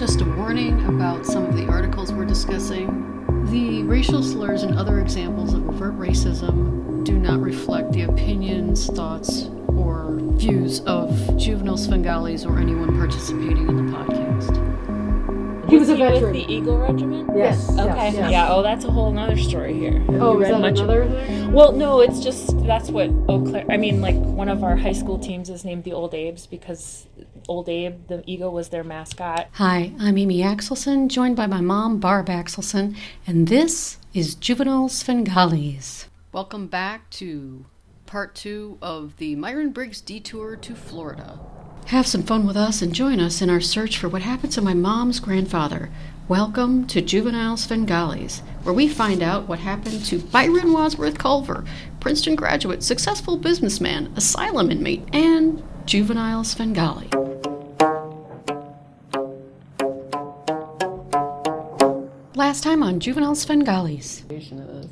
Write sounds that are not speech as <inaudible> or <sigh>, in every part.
Just a warning about some of the articles we're discussing. The racial slurs and other examples of overt racism do not reflect the opinions, thoughts, or views of juvenile Svengalis or anyone participating in the podcast. He was a he with the Eagle Regiment? Yes. Okay. yes, yes. Yeah. Oh, that's a whole nother story here. Oh, you is that much of- another thing? Well, no, it's just that's what Eau Claire. I mean, like one of our high school teams is named the Old Abes because Old Abe, the eagle, was their mascot. Hi, I'm Amy Axelson, joined by my mom, Barb Axelson, and this is Juvenile Svengalis. Welcome back to part two of the Myron Briggs detour to Florida. Have some fun with us and join us in our search for what happened to my mom's grandfather. Welcome to Juvenile Svengalis, where we find out what happened to Byron Wadsworth Culver, Princeton graduate, successful businessman, asylum inmate, and juvenile Svengali. Last time on Juvenile Svengalis.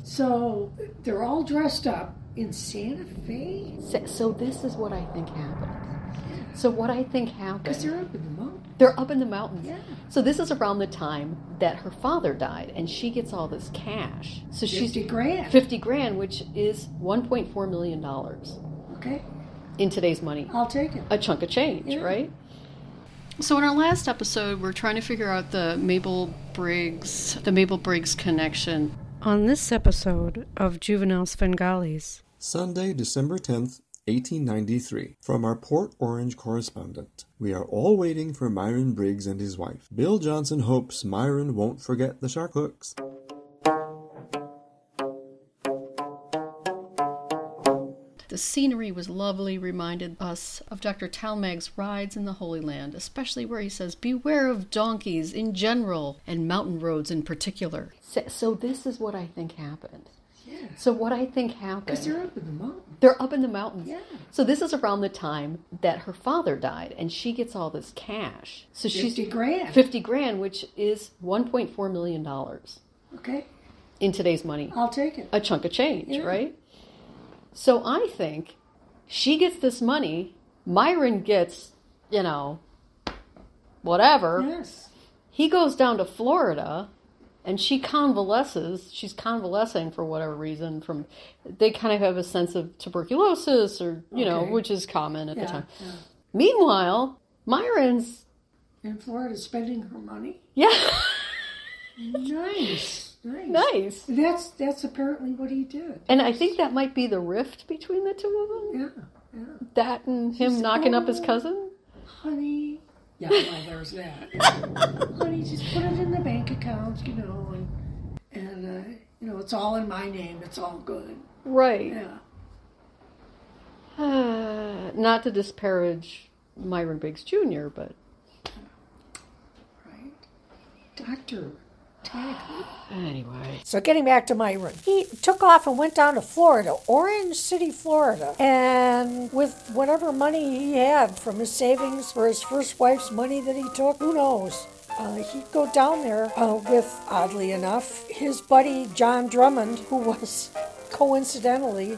So they're all dressed up in Santa Fe So, so this is what I think happened. So what I think happened, because they're up in the mountains. they're up in the mountains. Yeah. So this is around the time that her father died, and she gets all this cash. So she's Fifty grand. fifty grand, which is one point four million dollars Okay, in today's money. I'll take it. A chunk of change, Yeah. right? So in our last episode, we're trying to figure out the Mabel Briggs, the Mabel Briggs connection. On this episode of Juvenile Svengalis, Sunday, December 10th, 1893. From our Port Orange correspondent. We are all waiting for Myron Briggs and his wife. Bill Johnson hopes Myron won't forget the shark hooks. Scenery was lovely, reminded us of Dr. Talmage's rides in the Holy Land, especially where he says, Beware of donkeys in general and mountain roads in particular. So, so this is what I think happened. Yeah, So, what I think happened. because they're up in the mountains. They're up in the mountains. Yeah. So this is around the time that her father died, and she gets all this cash. So she's Fifty grand. fifty grand, which is one point four million dollars Okay, in today's money. I'll take it. A chunk of change, Yeah. right? So I think she gets this money. Myron gets, you know, whatever. Yes. He goes down to Florida and she convalesces. She's convalescing for whatever reason from they kind of have a sense of tuberculosis or, you know, which is common at Yeah, the time. yeah. Meanwhile, Myron's In Florida, spending her money. yeah, <laughs> Nice, nice. nice. That's that's apparently what he did. And I think that might be the rift between the two of them. Yeah, yeah. That and him Just knocking up his cousin. Honey. Yeah, well, there's that. <laughs> Honey, just put it in the bank account, you know, and and uh, you know it's all in my name. It's all good. Right. Yeah. <sighs> Not to disparage Myron Briggs Jr., but Right. Doctor, tag. Anyway. So getting back to Myron, he took off and went down to Florida, Orange City, Florida, and with whatever money he had from his savings for his first wife's money that he took, who knows? Uh, he'd go down there uh, with, oddly enough, his buddy John Drummond, who was <laughs> coincidentally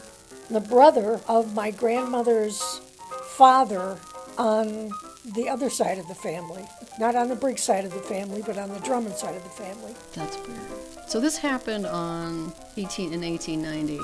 the brother of my grandmother's father on the other side of the family. Not on the Briggs side of the family, but on the Drummond side of the family. That's weird. So this happened on 18 in 1890.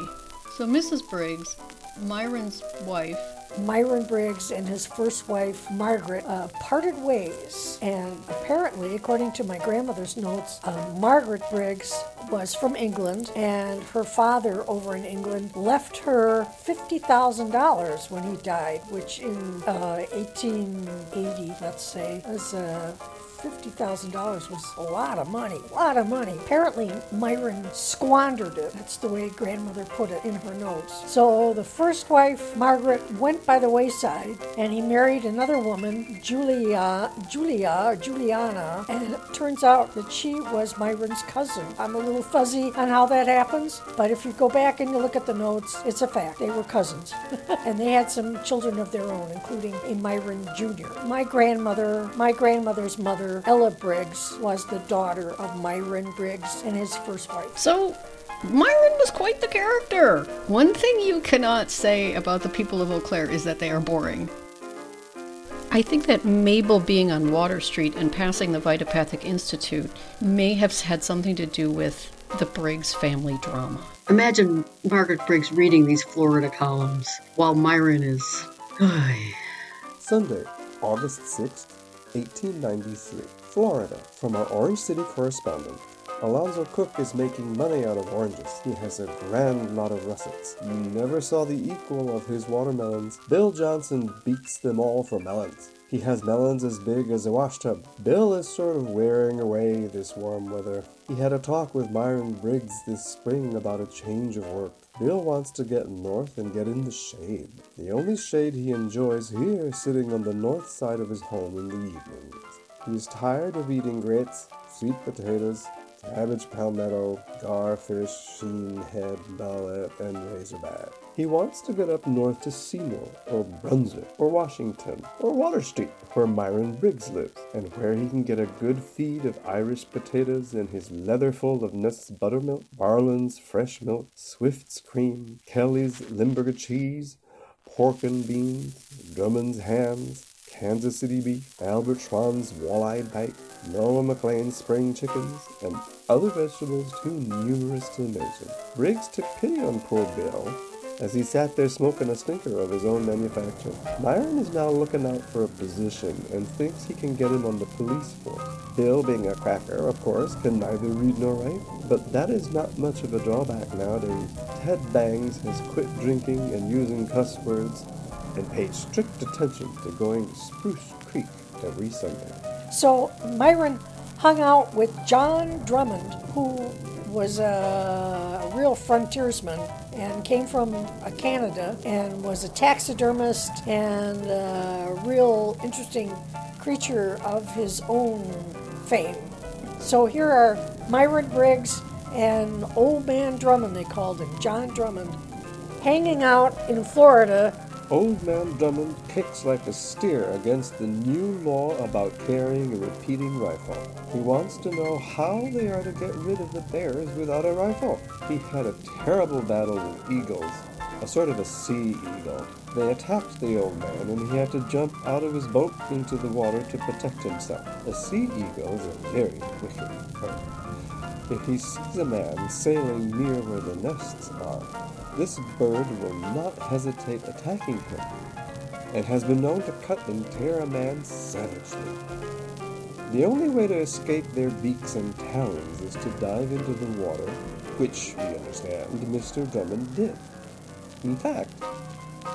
So Mrs. Briggs, Myron's wife, Myron Briggs and his first wife, Margaret, uh, parted ways. And apparently, according to my grandmother's notes, uh, Margaret Briggs was from England, and her father over in England left her $50,000 when he died, which in uh, 1880, let's say, was. Uh, $50,000 was a lot of money. A lot of money. Apparently, Myron squandered it. That's the way grandmother put it in her notes. So the first wife, Margaret, went by the wayside and he married another woman, Julia, Julia or Juliana, and it turns out that she was Myron's cousin. I'm a little fuzzy on how that happens, but if you go back and you look at the notes, it's a fact. They were cousins. <laughs> and they had some children of their own, including a Myron Jr. My grandmother, my grandmother's mother, Ella Briggs, was the daughter of Myron Briggs and his first wife. So, Myron was quite the character. One thing you cannot say about the people of Eau Claire is that they are boring. I I think that Mabel being on Water Street and passing the Vitopathic Institute may have had something to do with the Briggs family drama. Imagine Margaret Briggs reading these Florida columns while Myron is. <sighs> Sunday, August 6th, 1893. Florida. From our Orange City correspondent. Alonzo Cook is making money out of oranges. He has a grand lot of russets. You never saw the equal of his watermelons. Bill Johnson beats them all for melons. He has melons as big as a washtub. Bill is sort of wearing away this warm weather. He had a talk with Myron Briggs this spring about a change of work. Bill wants to get north and get in the shade. The only shade he enjoys here is sitting on the north side of his home in the evenings. He is tired of eating grits, sweet potatoes, cabbage palmetto, garfish, sheepshead, mullet, and razorback. He wants to get up north to Seymour, or Brunswick, or Washington, or Water Street, where Myron Briggs lives, and where he can get a good feed of Irish potatoes and his leatherful of Nuss buttermilk, Barland's fresh milk, Swift's cream, Kelly's Limburger cheese, pork and beans, Drummond's hams, Kansas City beef, Albert Schwann's walleye bite, Noah McLean's spring chickens, and other vegetables too numerous to mention. Briggs took pity on poor Bill as he sat there smoking a stinker of his own manufacture. Myron is now looking out for a position and thinks he can get him on the police force. Bill, being a cracker, of course, can neither read nor write, but that is not much of a drawback nowadays. Ted Bangs has quit drinking and using cuss words and paid strict attention to going to Spruce Creek every Sunday. So Myron hung out with John Drummond, who was a real frontiersman and came from uh, Canada and was a taxidermist and a real interesting creature of his own fame. So here are Myron Briggs and Old Man Drummond, they called him, John Drummond, hanging out in Florida Old Man Drummond kicks like a steer against the new law about carrying a repeating rifle. He wants to know how they are to get rid of the bears without a rifle. He had a terrible battle with eagles, a sort of a sea eagle. They attacked the old man and he had to jump out of his boat into the water to protect himself. A sea eagle is a very wicked bird. If he sees a man sailing near where the nests are, this bird will not hesitate attacking him, and has been known to cut and tear a man savagely. The only way to escape their beaks and talons is to dive into the water, which, we understand, Mr. Drummond did. In fact,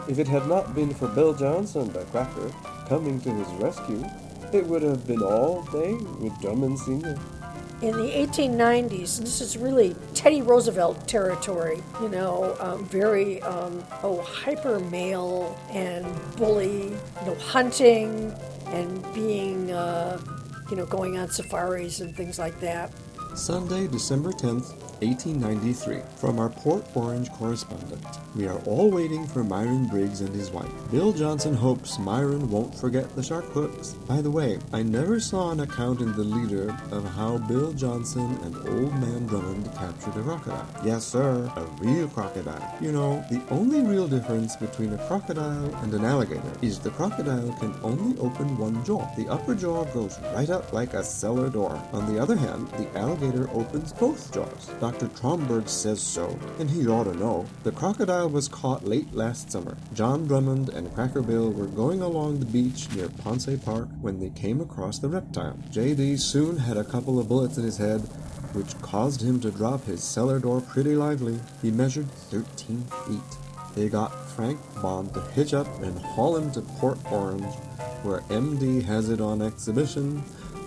if it had not been for Bill Johnson, the cracker, coming to his rescue, it would have been all day with Drummond Sr in the 1890s, this is really Teddy Roosevelt territory, you know, um, very, um, oh, hyper male and bully, you know, hunting and being, uh, you know, going on safaris and things like that. Sunday, December 10th, 1893. From our Port Orange correspondent. We are all waiting for Myron Briggs and his wife. Bill Johnson hopes Myron won't forget the shark hooks. By the way, I never saw an account in the leader of how Bill Johnson and Old Man Drummond captured a crocodile. Yes, sir, a real crocodile. You know, the only real difference between a crocodile and an alligator is the crocodile can only open one jaw. The upper jaw goes right up like a cellar door. On the other hand, the alligator opens both jaws. Dr. Tromberg says so, and he ought to know. The crocodile was caught late last summer. John Drummond and Cracker Bill were going along the beach near Ponce Park when they came across the reptile. J.D. soon had a couple of bullets in his head, which caused him to drop his cellar door pretty lively. He measured 13 feet. They got Frank Bond to hitch up and haul him to Port Orange, where MD has it on exhibition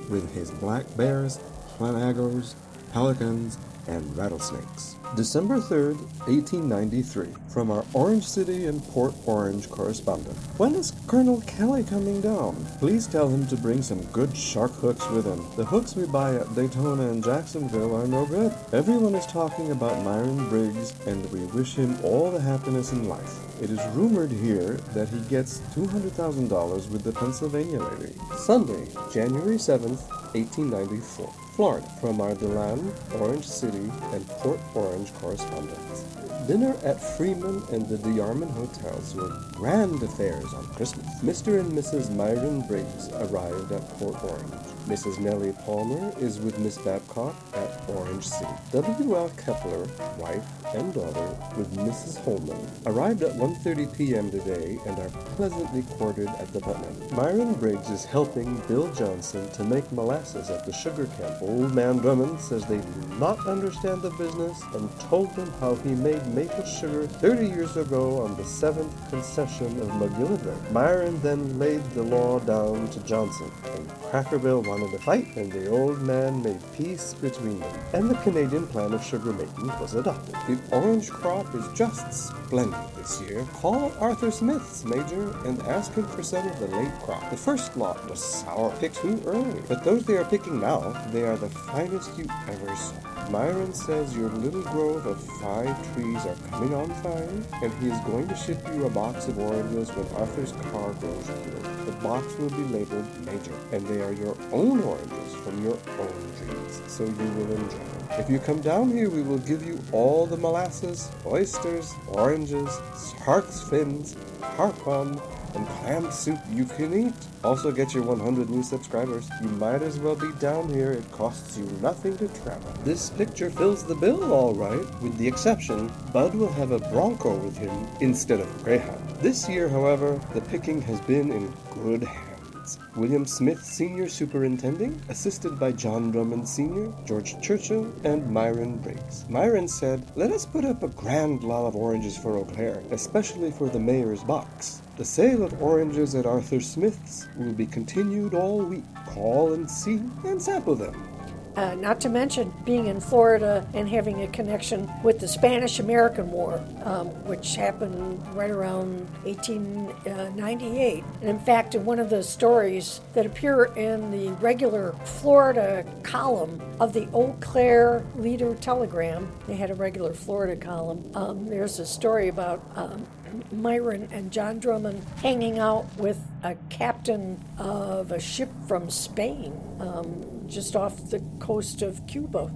with his black bears, flamingos, pelicans, and rattlesnakes. December 3rd, 1893, from our Orange City and Port Orange correspondent. When is Colonel Kelly coming down? Please tell him to bring some good shark hooks with him. The hooks we buy at Daytona and Jacksonville are no good. Everyone is talking about Myron Briggs, and we wish him all the happiness in life. It is rumored here that he gets $200,000 with the Pennsylvania Lady. Sunday, January 7th, 1894. Florida, from our DeLand, Orange City, and Port Orange correspondents. Dinner at Freeman and the DeArmond hotels were grand affairs on Christmas. Mr. and Mrs. Myron Briggs arrived at Port Orange. Mrs. Nellie Palmer is with Miss Babcock at Orange City. W.L. Kepler, wife and daughter, with Mrs. Holman, arrived at 1.30 p.m. today and are pleasantly quartered at the Putnam. Myron Briggs is helping Bill Johnson to make molasses at the sugar camp. Old man Drummond says they do not understand the business and told them how he made maple sugar 30 years ago on the seventh concession of McGillivray. Myron then laid the law down to Johnson, and Cracker wanted to fight, and the old man made peace between them. And the Canadian plan of sugar making was adopted. The orange crop is just splendid this year. Call Arthur Smith's, Major, and ask him for some of the late crop. The first lot was sour picked too early, but those they are picking now, they are the finest you ever saw. Myron says your little grove of five trees are coming on fine, and he is going to ship you a box of oranges when Arthur's car goes here. The box will be labeled Major, and they are your own oranges from your own trees, so you will enjoy them. If you come down here, we will give you all the molasses, oysters, oranges, shark's fins, tarpon, and clam soup you can eat. Also get your 100 new subscribers. You might as well be down here. It costs you nothing to travel. This picture fills the bill all right, with the exception Bud will have a Bronco with him instead of a Greyhound. This year, however, the picking has been in good hands. William Smith, Senior Superintending, assisted by John Drummond Sr., George Churchill, and Myron Briggs. Myron said, Let us put up a grand lot of oranges for Eau Claire, especially for the mayor's box. The sale of oranges at Arthur Smith's will be continued all week. Call and see and sample them. Uh, not to mention being in Florida and having a connection with the Spanish American War, um, which happened right around 1898. And in fact, in one of the stories that appear in the regular Florida column of the Eau Claire Leader Telegram, they had a regular Florida column. Um, there's a story about um, Myron and John Drummond hanging out with a captain of a ship from Spain, um, just off the coast of Cuba.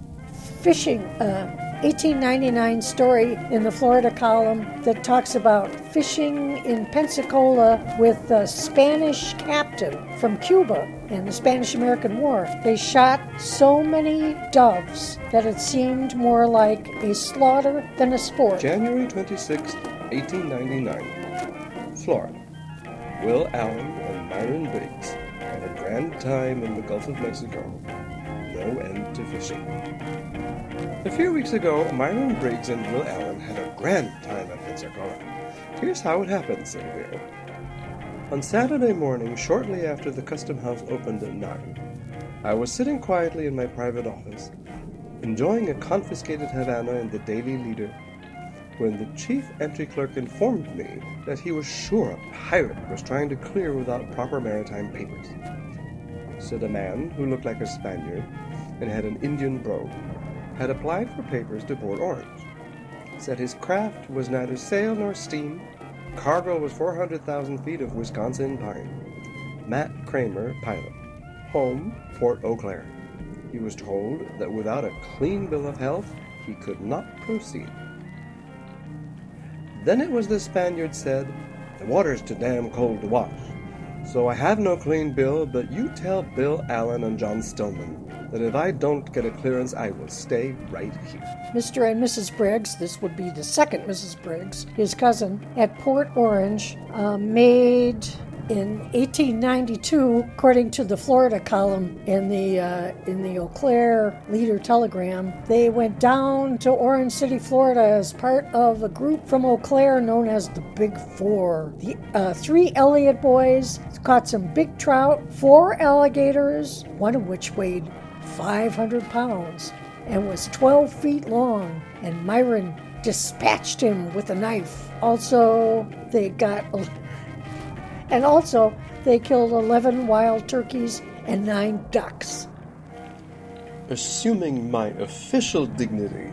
Fishing, uh, 1899 story in the Florida column that talks about fishing in Pensacola with a Spanish captain from Cuba in the Spanish American War. They shot so many doves that it seemed more like a slaughter than a sport. January 26, 1899. Florida. Will Allen and Myron a grand time in the Gulf of Mexico. No end to fishing. A few weeks ago, Myron Briggs and Will Allen had a grand time at Pensacola. Here's how it happened, said Will. On Saturday morning, shortly after the custom house opened at 9, I was sitting quietly in my private office, enjoying a confiscated Havana in the Daily Leader, when the chief entry clerk informed me that he was sure a pirate was trying to clear without proper maritime papers. Said a man who looked like a Spaniard and had an Indian brogue, had applied for papers to board Orange. Said his craft was neither sail nor steam, cargo was 400,000 feet of Wisconsin pine. Matt Kramer, pilot. Home, Port Eau Claire. He was told that without a clean bill of health, he could not proceed. Then it was the Spaniard said, The water's too damn cold to wash. So I have no clean bill, but you tell Bill Allen and John Stillman that if I don't get a clearance, I will stay right here. Mr. and Mrs. Briggs, this would be the second Mrs. Briggs, his cousin, at Port Orange, uh, made in 1892, according to the Florida column in the uh, in the Eau Claire Leader Telegram, they went down to Orange City, Florida, as part of a group from Eau Claire known as the Big Four. The uh, three Elliott boys caught some big trout, four alligators, one of which weighed 500 pounds and was 12 feet long, and Myron dispatched him with a knife. Also, they got, and also, they killed 11 wild turkeys and nine ducks. Assuming my official dignity,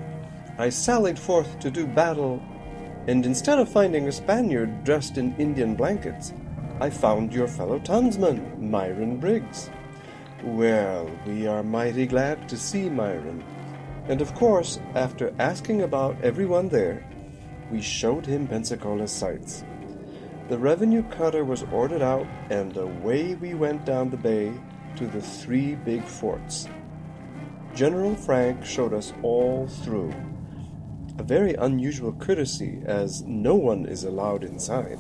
I sallied forth to do battle, and instead of finding a Spaniard dressed in Indian blankets, I found your fellow townsman, Myron Briggs. Well, we are mighty glad to see Myron. And of course, after asking about everyone there, we showed him Pensacola's sights. The revenue cutter was ordered out, and away we went down the bay to the three big forts. General Frank showed us all through. A very unusual courtesy, as no one is allowed inside.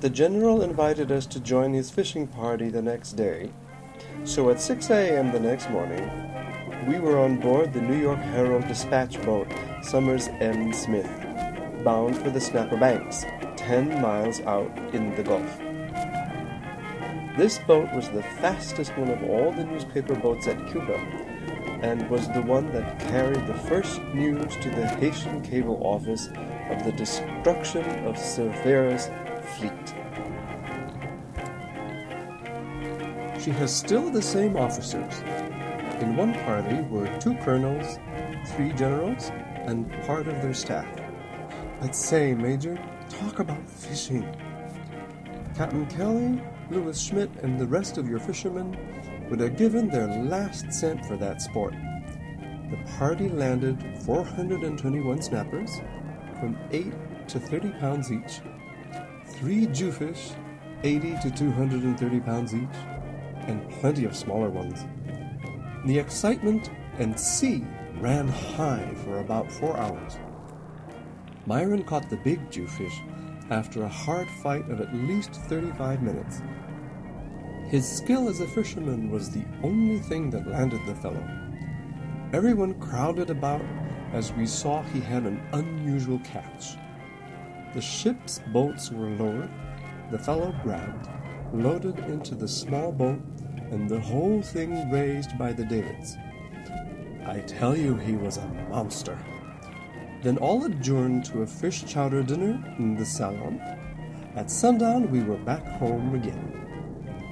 The general invited us to join his fishing party the next day, so at 6 a.m. the next morning, we were on board the New York Herald dispatch boat Summers M. Smith, bound for the Snapper Banks, 10 miles out in the Gulf. This boat was the fastest one of all the newspaper boats at Cuba and was the one that carried the first news to the Haitian cable office of the destruction of Cervera's fleet. She has still the same officers. In one party were two colonels, three generals, and part of their staff. But say, Major, talk about fishing. Captain Kelly, Lewis Schmidt, and the rest of your fishermen would have given their last cent for that sport. The party landed 421 snappers, from 8 to 30 pounds each, three jewfish, 80 to 230 pounds each, and plenty of smaller ones. The excitement and sea ran high for about four hours. Myron caught the big jewfish after a hard fight of at least 35 minutes. His skill as a fisherman was the only thing that landed the fellow. Everyone crowded about as we saw he had an unusual catch. The ship's boats were lowered, the fellow grabbed, loaded into the small boat, and the whole thing raised by the davits. I tell you, he was a monster. Then all adjourned to a fish chowder dinner in the salon. At sundown, we were back home again.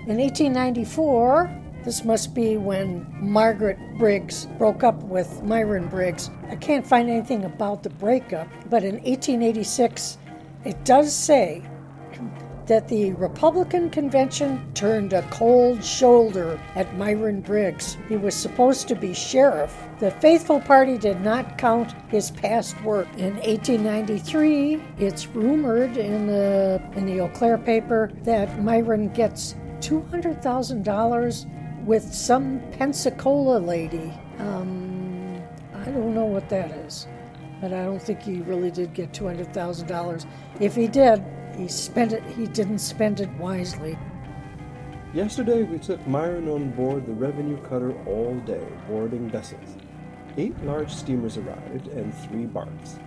In 1894, this must be when Margaret Briggs broke up with Myron Briggs. I can't find anything about the breakup, but in 1886, it does say that the Republican convention turned a cold shoulder at Myron Briggs. He was supposed to be sheriff. The faithful party did not count his past work. In 1893, it's rumored in the in the Eau Claire paper that Myron gets $200,000 with some Pensacola lady. Um, I don't know what that is, but I don't think he really did get $200,000. If he did, he spent it. He didn't spend it wisely. Yesterday we took Myron on board the revenue cutter all day, boarding vessels. Eight large steamers arrived and three barks.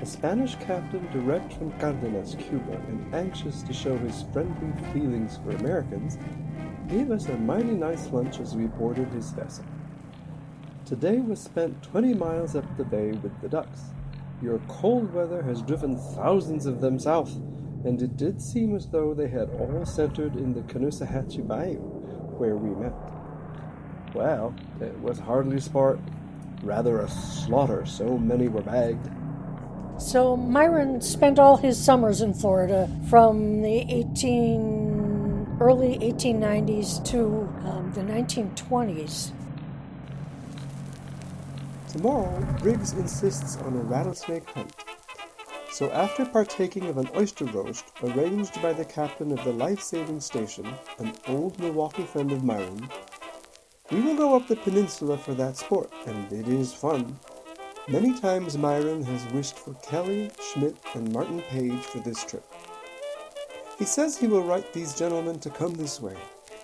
A Spanish captain direct from Cardenas, Cuba, and anxious to show his friendly feelings for Americans, gave us a mighty nice lunch as we boarded his vessel. Today was spent 20 miles up the bay with the ducks. Your cold weather has driven thousands of them south, and it did seem as though they had all centered in the Canussahatchee Bayou, where we met. Well, it was hardly sport, rather a slaughter, so many were bagged. So Myron spent all his summers in Florida from the 18 early 1890s to um, the 1920s. Tomorrow, Briggs insists on a rattlesnake hunt. So after partaking of an oyster roast arranged by the captain of the life-saving station, an old Milwaukee friend of Myron, we will go up the peninsula for that sport, and it is fun. Many times Myron has wished for Kelly, Schmidt, and Martin Page for this trip. He says he will write these gentlemen to come this way,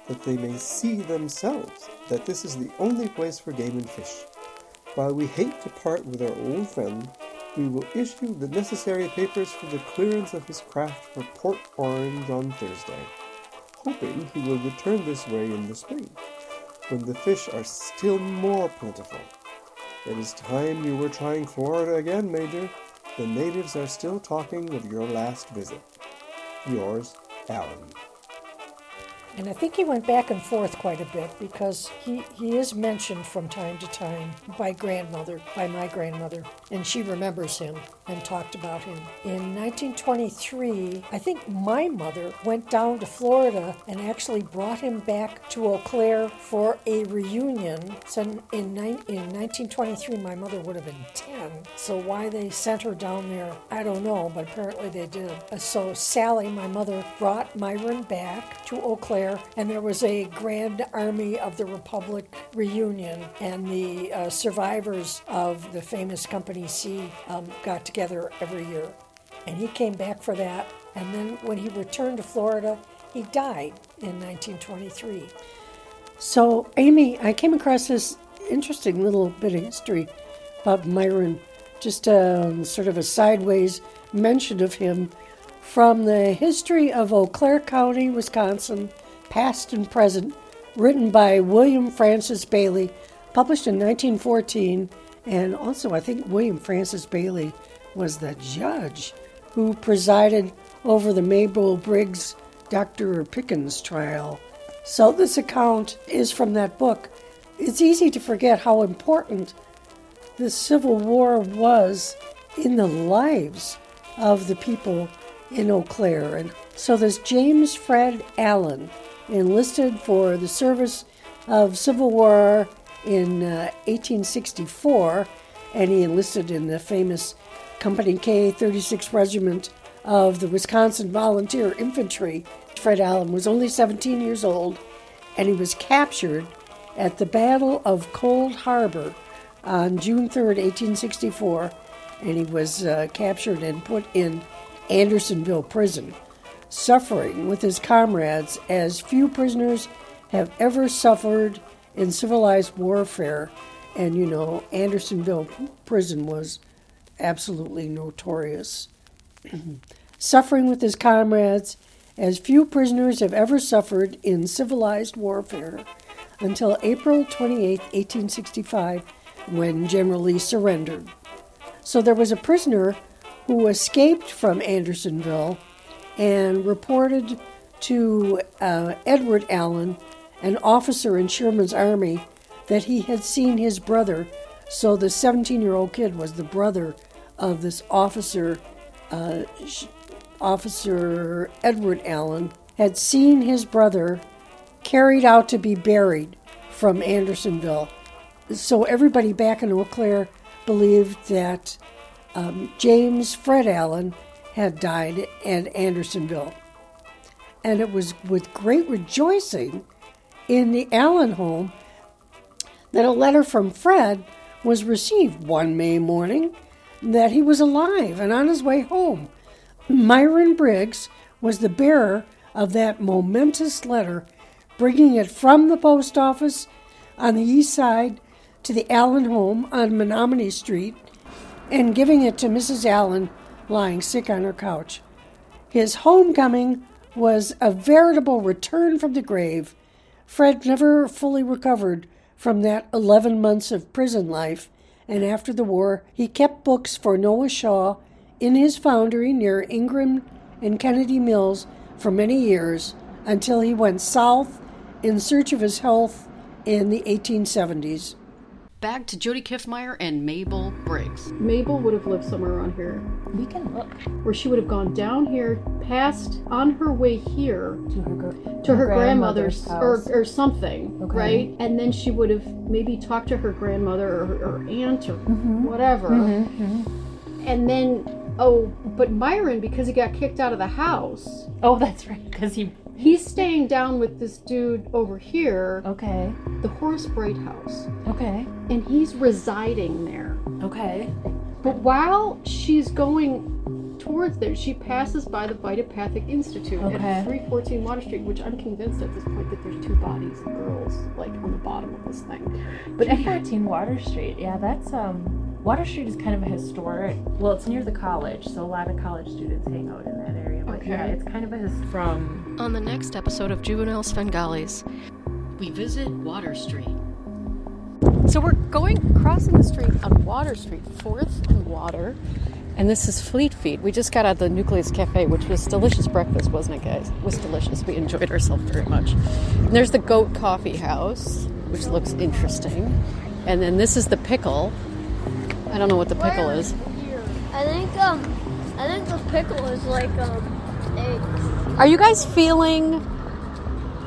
that they may see themselves that this is the only place for game and fish. While we hate to part with our old friend, we will issue the necessary papers for the clearance of his craft for Port Orange on Thursday, hoping he will return this way in the spring, when the fish are still more plentiful. It is time you were trying Florida again, Major. The natives are still talking of your last visit. Yours, Alan. And I think he went back and forth quite a bit because he, he is mentioned from time to time by grandmother, by my grandmother, and she remembers him and talked about him. In 1923, I think my mother went down to Florida and actually brought him back to Eau Claire for a reunion. So in, in, in 1923, my mother would have been 10. So why they sent her down there, I don't know, but apparently they did. So Sally, my mother, brought Myron back to Eau Claire, and there was a Grand Army of the Republic reunion, and the uh, survivors of the famous Company C um, got together every year. And he came back for that, and then when he returned to Florida, he died in 1923. So, Amy, I came across this interesting little bit of history about Myron, just a, sort of a sideways mention of him from the History of Eau Claire County, Wisconsin, Past and Present, written by William Francis Bailey, published in 1914. And also, I think William Francis Bailey was the judge who presided over the Mabel Briggs Dr. Pickens trial. So, this account is from that book. It's easy to forget how important the Civil War was in the lives of the people in Eau Claire. And so, there's James Fred Allen, enlisted for the service of Civil War in uh, 1864, and he enlisted in the famous Company K 36th Regiment of the Wisconsin Volunteer Infantry. Fred Allen was only 17 years old, and he was captured at the Battle of Cold Harbor on June 3, 1864, and he was uh, captured and put in Andersonville Prison, suffering with his comrades as few prisoners have ever suffered in civilized warfare. And you know, Andersonville Prison was absolutely notorious. <clears throat> Suffering with his comrades as few prisoners have ever suffered in civilized warfare until April 28, 1865, when General Lee surrendered. So there was a prisoner who escaped from Andersonville and reported to uh, Edward Allen, an officer in Sherman's army, that he had seen his brother. So the 17 year old kid was the brother of this officer, uh, Officer Edward Allen, had seen his brother carried out to be buried from Andersonville. So everybody back in Eau Claire believed that um, James Fred Allen had died at Andersonville. And it was with great rejoicing in the Allen home that a letter from Fred was received one May morning that he was alive and on his way home. Myron Briggs was the bearer of that momentous letter, bringing it from the post office on the east side to the Allen home on Menominee Street and giving it to Mrs. Allen lying sick on her couch. His homecoming was a veritable return from the grave. Fred never fully recovered from that 11 months of prison life and after the war, he kept books for Noah Shaw in his foundry near Ingram and Kennedy Mills for many years until he went south in search of his health in the 1870s. Back to Jody Kiffmeyer and Mabel Briggs. Mabel would have lived somewhere around here. We can look Where she would have gone down here, past on her way here to her, gr- to her, grandmother's, house. or, or something, Okay. right? And then she would have maybe talked to her grandmother or her aunt or Mm-hmm. whatever. And then, oh, but Myron, because he got kicked out of the house, oh, that's right, because he. He's staying down with this dude over here, Okay. the Horace Bright house, Okay. and he's residing there. Okay. But while she's going towards there, she passes by the Vitopathic Institute Okay. at 314 Water Street, which I'm convinced at this point that there's two bodies of girls like on the bottom of this thing. But 314 Water Street, yeah, that's um. Water Street is kind of a historic. Well, it's near the college, so a lot of college students hang out in that area. But yeah, it's kind of a his- from. On the next episode of Juvenile Svengalis, we visit Water Street. So we're going crossing the street on Water Street, Fourth and Water, And this is Fleet Feet. We just got out of the Nucleus Cafe, which was delicious breakfast, wasn't it, guys? It was delicious. We enjoyed ourselves very much. And there's the Goat Coffee House, which looks interesting. And then this is the pickle. I don't know what the pickle is. I think um, I think the pickle is like um, eggs. Are you guys feeling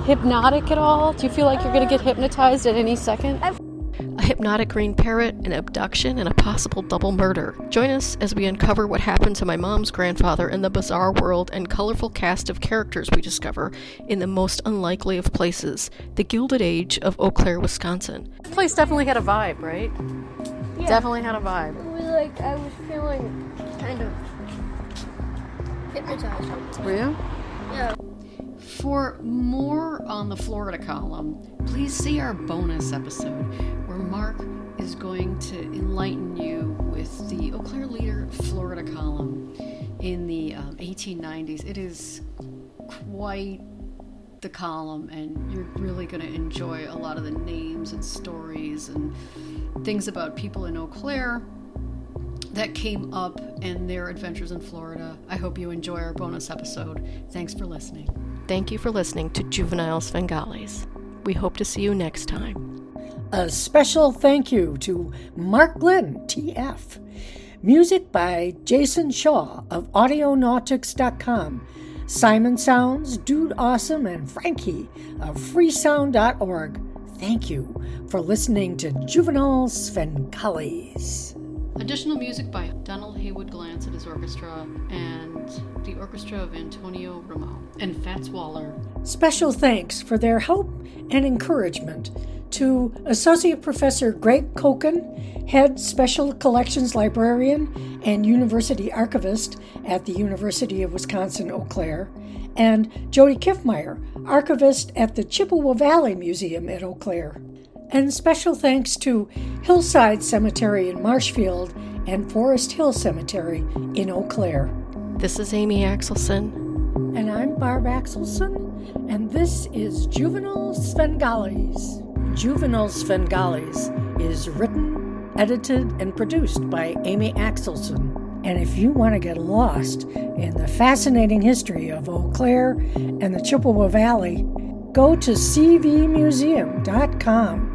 hypnotic at all? Do you feel like you're going to get hypnotized at any second? A hypnotic green parrot, an abduction, and a possible double murder. Join us as we uncover what happened to my mom's grandfather in the bizarre world and colorful cast of characters we discover in the most unlikely of places, the Gilded Age of Eau Claire, Wisconsin. This place definitely had a vibe, right? Yeah. Definitely had a vibe. It was like I was feeling kind of hypnotized. Were you? For more on the Florida column, please see our bonus episode where Mark is going to enlighten you with the Eau Claire Leader Florida column in the um, 1890s. It is quite the column, and you're really going to enjoy a lot of the names and stories and things about people in Eau Claire that came up and their adventures in Florida. I hope you enjoy our bonus episode. Thanks for listening. Thank you for listening to Juvenile Svengalis. We hope to see you next time. A special thank you to Mark Glenn, TF. Music by Jason Shaw of Audionautix.com. Simon Sounds, Dude Awesome, and Frankie of freesound.org. Thank you for listening to Juvenile Svengalis. Additional music by Donald Haywood Glantz and his orchestra, and the orchestra of Antonio Ramo and Fats Waller. Special thanks for their help and encouragement to Associate Professor Greg Kocken, Head Special Collections Librarian and University Archivist at the University of Wisconsin Eau Claire, and Jody Kiffmeyer, Archivist at the Chippewa Valley Museum at Eau Claire. And special thanks to Hillside Cemetery in Marshfield and Forest Hill Cemetery in Eau Claire. This is Amy Axelson. And I'm Barb Axelson, and this is Juvenile Svengalis. Juvenile Svengalis is written, edited, and produced by Amy Axelson. And if you want to get lost in the fascinating history of Eau Claire and the Chippewa Valley, go to cvmuseum.com